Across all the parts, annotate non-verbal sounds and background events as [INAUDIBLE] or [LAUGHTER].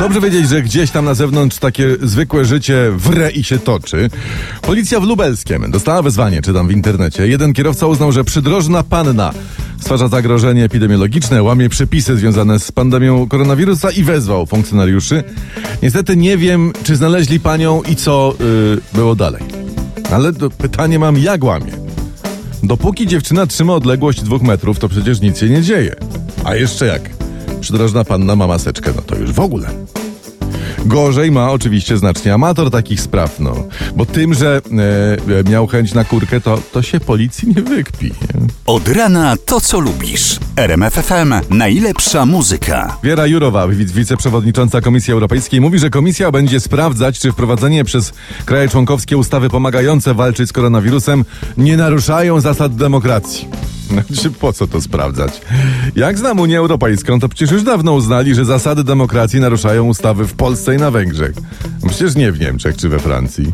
Dobrze wiedzieć, że gdzieś tam na zewnątrz takie zwykłe życie wre i się toczy. Policja w Lubelskiem dostała wezwanie, czytam w internecie. Jeden kierowca uznał, że przydrożna panna stwarza zagrożenie epidemiologiczne, łamie przepisy związane z pandemią koronawirusa i wezwał funkcjonariuszy. Niestety nie wiem, czy znaleźli panią i co yy, było dalej. Ale pytanie mam, jak łamie? Dopóki dziewczyna trzyma odległość dwóch metrów, to przecież nic się nie dzieje. A jeszcze jak? Przydrożna panna ma maseczkę, no to już w ogóle. Gorzej ma oczywiście znacznie amator takich spraw, no. Bo tym, że e, e, miał chęć na kurkę, to, to się policji nie wykpi. Nie? Od rana to, co lubisz. RMF FM. Najlepsza muzyka. Wiera Jurowa, wic- wiceprzewodnicząca Komisji Europejskiej, mówi, że komisja będzie sprawdzać, czy wprowadzenie przez kraje członkowskie ustawy pomagające walczyć z koronawirusem nie naruszają zasad demokracji. Znaczy, po co to sprawdzać? Jak znam Unię Europejską, to przecież już dawno uznali, że zasady demokracji naruszają ustawy w Polsce i na Węgrzech. No Przecież nie w Niemczech czy we Francji.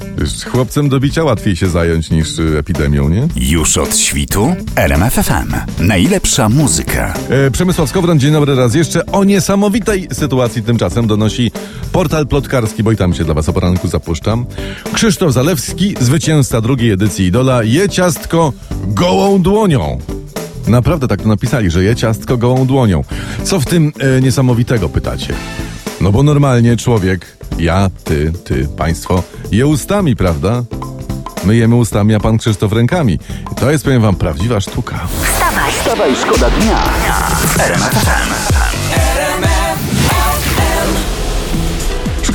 Chłopcem do bicia łatwiej się zająć niż y, epidemią, nie? Już od świtu. RMF FM. Najlepsza muzyka. E, Przemysław Skowron, dzień dobry raz jeszcze. O niesamowitej sytuacji tymczasem donosi portal plotkarski, bo i tam się dla was o poranku zapuszczam. Krzysztof Zalewski, zwycięzca drugiej edycji Idola, je ciastko gołą dłonią. Naprawdę tak to napisali, że je ciastko gołą dłonią. Co w tym e, niesamowitego, pytacie? No bo normalnie człowiek, ja, ty, ty, państwo, je ustami, prawda? My jemy ustami, a pan Krzysztof rękami. To jest, powiem wam, prawdziwa sztuka. Wstawaj, Wstawaj, szkoda dnia w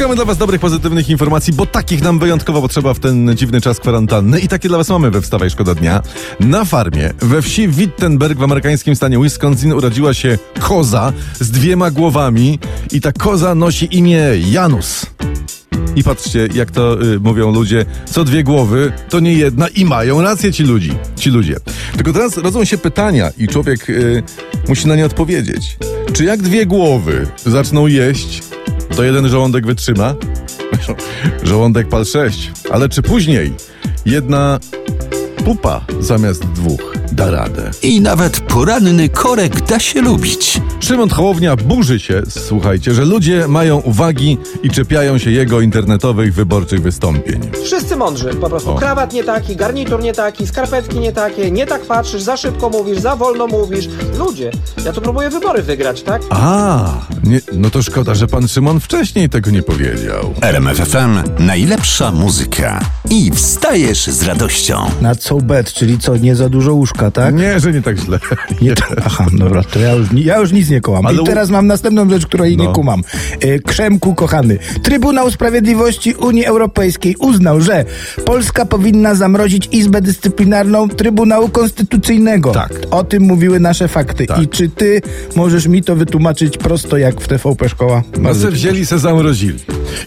Szukamy dla Was dobrych, pozytywnych informacji, bo takich nam wyjątkowo potrzeba w ten dziwny czas kwarantanny i takie dla Was mamy we Wstawaj Szkoda Dnia. Na farmie we wsi Wittenberg w amerykańskim stanie Wisconsin urodziła się koza z dwiema głowami i ta koza nosi imię Janus. I patrzcie, jak to y, mówią ludzie, co dwie głowy, to nie jedna i mają rację ci ludzi, ci ludzie. Tylko teraz rodzą się pytania i człowiek y, musi na nie odpowiedzieć. Czy jak dwie głowy zaczną jeść, to jeden żołądek wytrzyma? [LAUGHS] żołądek pal sześć. Ale czy później jedna pupa zamiast dwóch da radę? I nawet poranny korek da się lubić. Szymon Hołownia burzy się, słuchajcie, że ludzie mają uwagi i czepiają się jego internetowych wyborczych wystąpień. Wszyscy mądrzy, po prostu. O. Krawat nie taki, garnitur nie taki, skarpetki nie takie, nie tak patrzysz, za szybko mówisz, za wolno mówisz. Ludzie, ja tu próbuję wybory wygrać, tak? A, nie, no to szkoda, że pan Szymon wcześniej tego nie powiedział. RMF FM. Najlepsza muzyka. I wstajesz z radością. Na co bet, czyli co, nie za dużo łóżka, tak? Nie, że nie tak źle. Nie to, aha, dobra, to ja już, ja już nic nie kołam. Ale I teraz mam następną rzecz, której No. nie kumam. E, Krzemku, kochany. Trybunał Sprawiedliwości Unii Europejskiej uznał, że Polska powinna zamrozić Izbę Dyscyplinarną Trybunału Konstytucyjnego. Tak. O tym mówiły nasze fakty. Tak. I czy ty możesz mi to wytłumaczyć prosto jak w TVP Szkoła? No se wzięli, se zamrozili.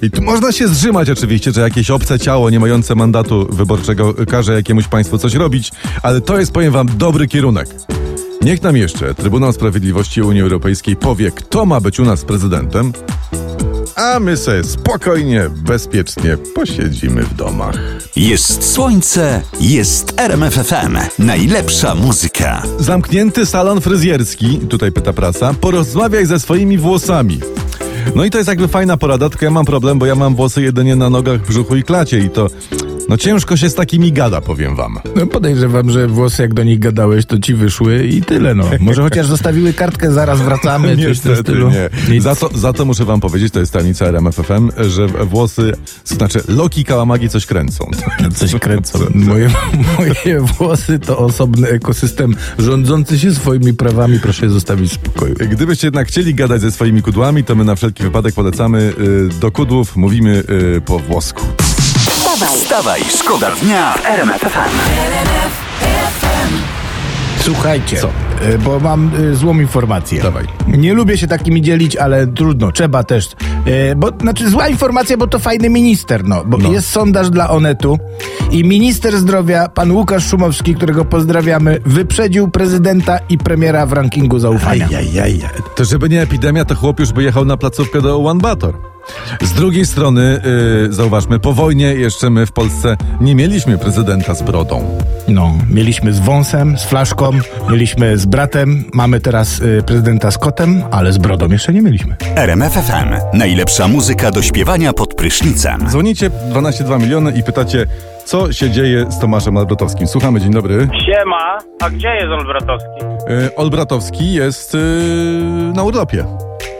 I tu można się zrzymać oczywiście, że jakieś obce ciało nie mające mandatu wyborczego każe jakiemuś państwu coś robić, ale to jest, powiem wam, dobry kierunek. Niech nam jeszcze Trybunał Sprawiedliwości Unii Europejskiej powie, kto ma być u nas prezydentem, a my sobie spokojnie, bezpiecznie posiedzimy w domach. Jest słońce, jest RMF FM. Najlepsza muzyka. Zamknięty salon fryzjerski, tutaj pyta prasa, porozmawiaj ze swoimi włosami. No i to jest jakby fajna porada, tylko ja mam problem, bo ja mam włosy jedynie na nogach, brzuchu i klacie i to, no ciężko się z takimi gada, powiem wam. No podejrzewam, że włosy jak do nich gadałeś, to ci wyszły i tyle no. [LAUGHS] Może chociaż zostawiły kartkę, zaraz wracamy, coś w tym stylu. nie. Nic. Za to, za to muszę wam powiedzieć, to jest tajemnica RMFFM, że włosy, znaczy Loki Kałamagi coś kręcą. [LAUGHS] Coś kręcą. Moje, moje włosy to osobny ekosystem rządzący się swoimi prawami. Proszę je zostawić w spokoju. Gdybyście jednak chcieli gadać ze swoimi kudłami, to my na wszelki wypadek polecamy y, do kudłów, mówimy y, po włosku. Wstawaj, Wstawaj, szkoda dnia w RMF FM. Słuchajcie, Co? e, bo mam e, złą informację. Dawaj. Nie lubię się takimi dzielić, ale trudno, trzeba też. E, Bo, znaczy zła informacja, bo to fajny minister, no. Bo No. jest sondaż dla Onetu i minister zdrowia, pan Łukasz Szumowski, którego pozdrawiamy, wyprzedził prezydenta i premiera w rankingu zaufania. Ajajaj. To żeby nie epidemia, to chłop już by jechał na placówkę do One Bator. Z drugiej strony, yy, zauważmy, po wojnie jeszcze my w Polsce nie mieliśmy prezydenta z brodą. No, mieliśmy z wąsem, z flaszką, mieliśmy z bratem, mamy teraz y, prezydenta z kotem, ale z brodą jeszcze nie mieliśmy. RMFFM. Najlepsza muzyka do śpiewania pod prysznicem. Dzwonicie 12,2 miliony i pytacie, co się dzieje z Tomaszem Albrotowskim. Słuchamy, dzień dobry. Siema, a gdzie jest Olbratowski? Yy, Olbratowski jest yy, na urlopie.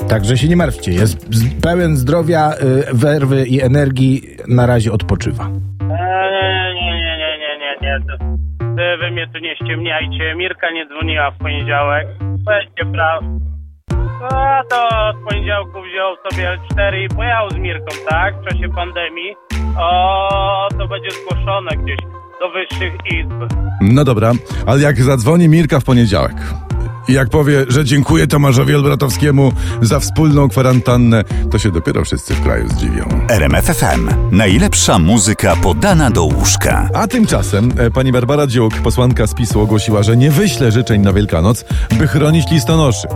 Także się nie martwcie, jest pełen zdrowia, y, werwy i energii, na razie odpoczywa. Eee, nie, nie, nie, nie, nie, nie. To wy mnie tu nie ściemniajcie. Mirka nie dzwoniła w poniedziałek. Weźcie praw. A to od poniedziałku wziął sobie L4 i pojechał z Mirką, tak? W czasie pandemii. O, to będzie zgłoszone gdzieś do wyższych izb. No dobra, ale jak zadzwoni Mirka w poniedziałek i jak powie, że dziękuję Tomaszowi Olbratowskiemu za wspólną kwarantannę, to się dopiero wszyscy w kraju zdziwią. RMFFM. Najlepsza muzyka podana do łóżka. A tymczasem e, pani Barbara Dziuk, posłanka z PiSu, ogłosiła, że nie wyśle życzeń na Wielkanoc, by chronić listonoszy.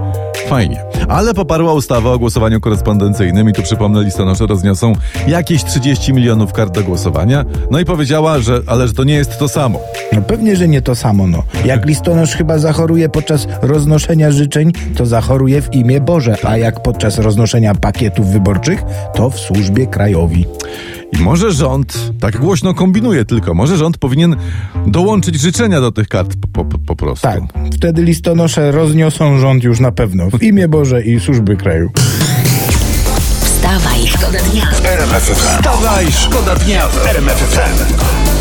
Fajnie. Ale poparła ustawę o głosowaniu korespondencyjnym i tu przypomnę, listonosze rozniosą jakieś 30 milionów kart do głosowania. No i powiedziała, że ale że to nie jest to samo. No pewnie, że nie to samo, no. Jak listonosz chyba zachoruje podczas roznoszenia życzeń, to zachoruje w imię Boże, a jak podczas roznoszenia pakietów wyborczych, to w służbie krajowi. I może rząd, tak głośno kombinuje tylko, może rząd powinien dołączyć życzenia do tych kart po, po, po prostu. Tak, wtedy listonosze rozniosą rząd już na pewno, w imię Boże i służby kraju. Wstawaj, szkoda dnia. Wstawaj, szkoda dnia w RMFFM.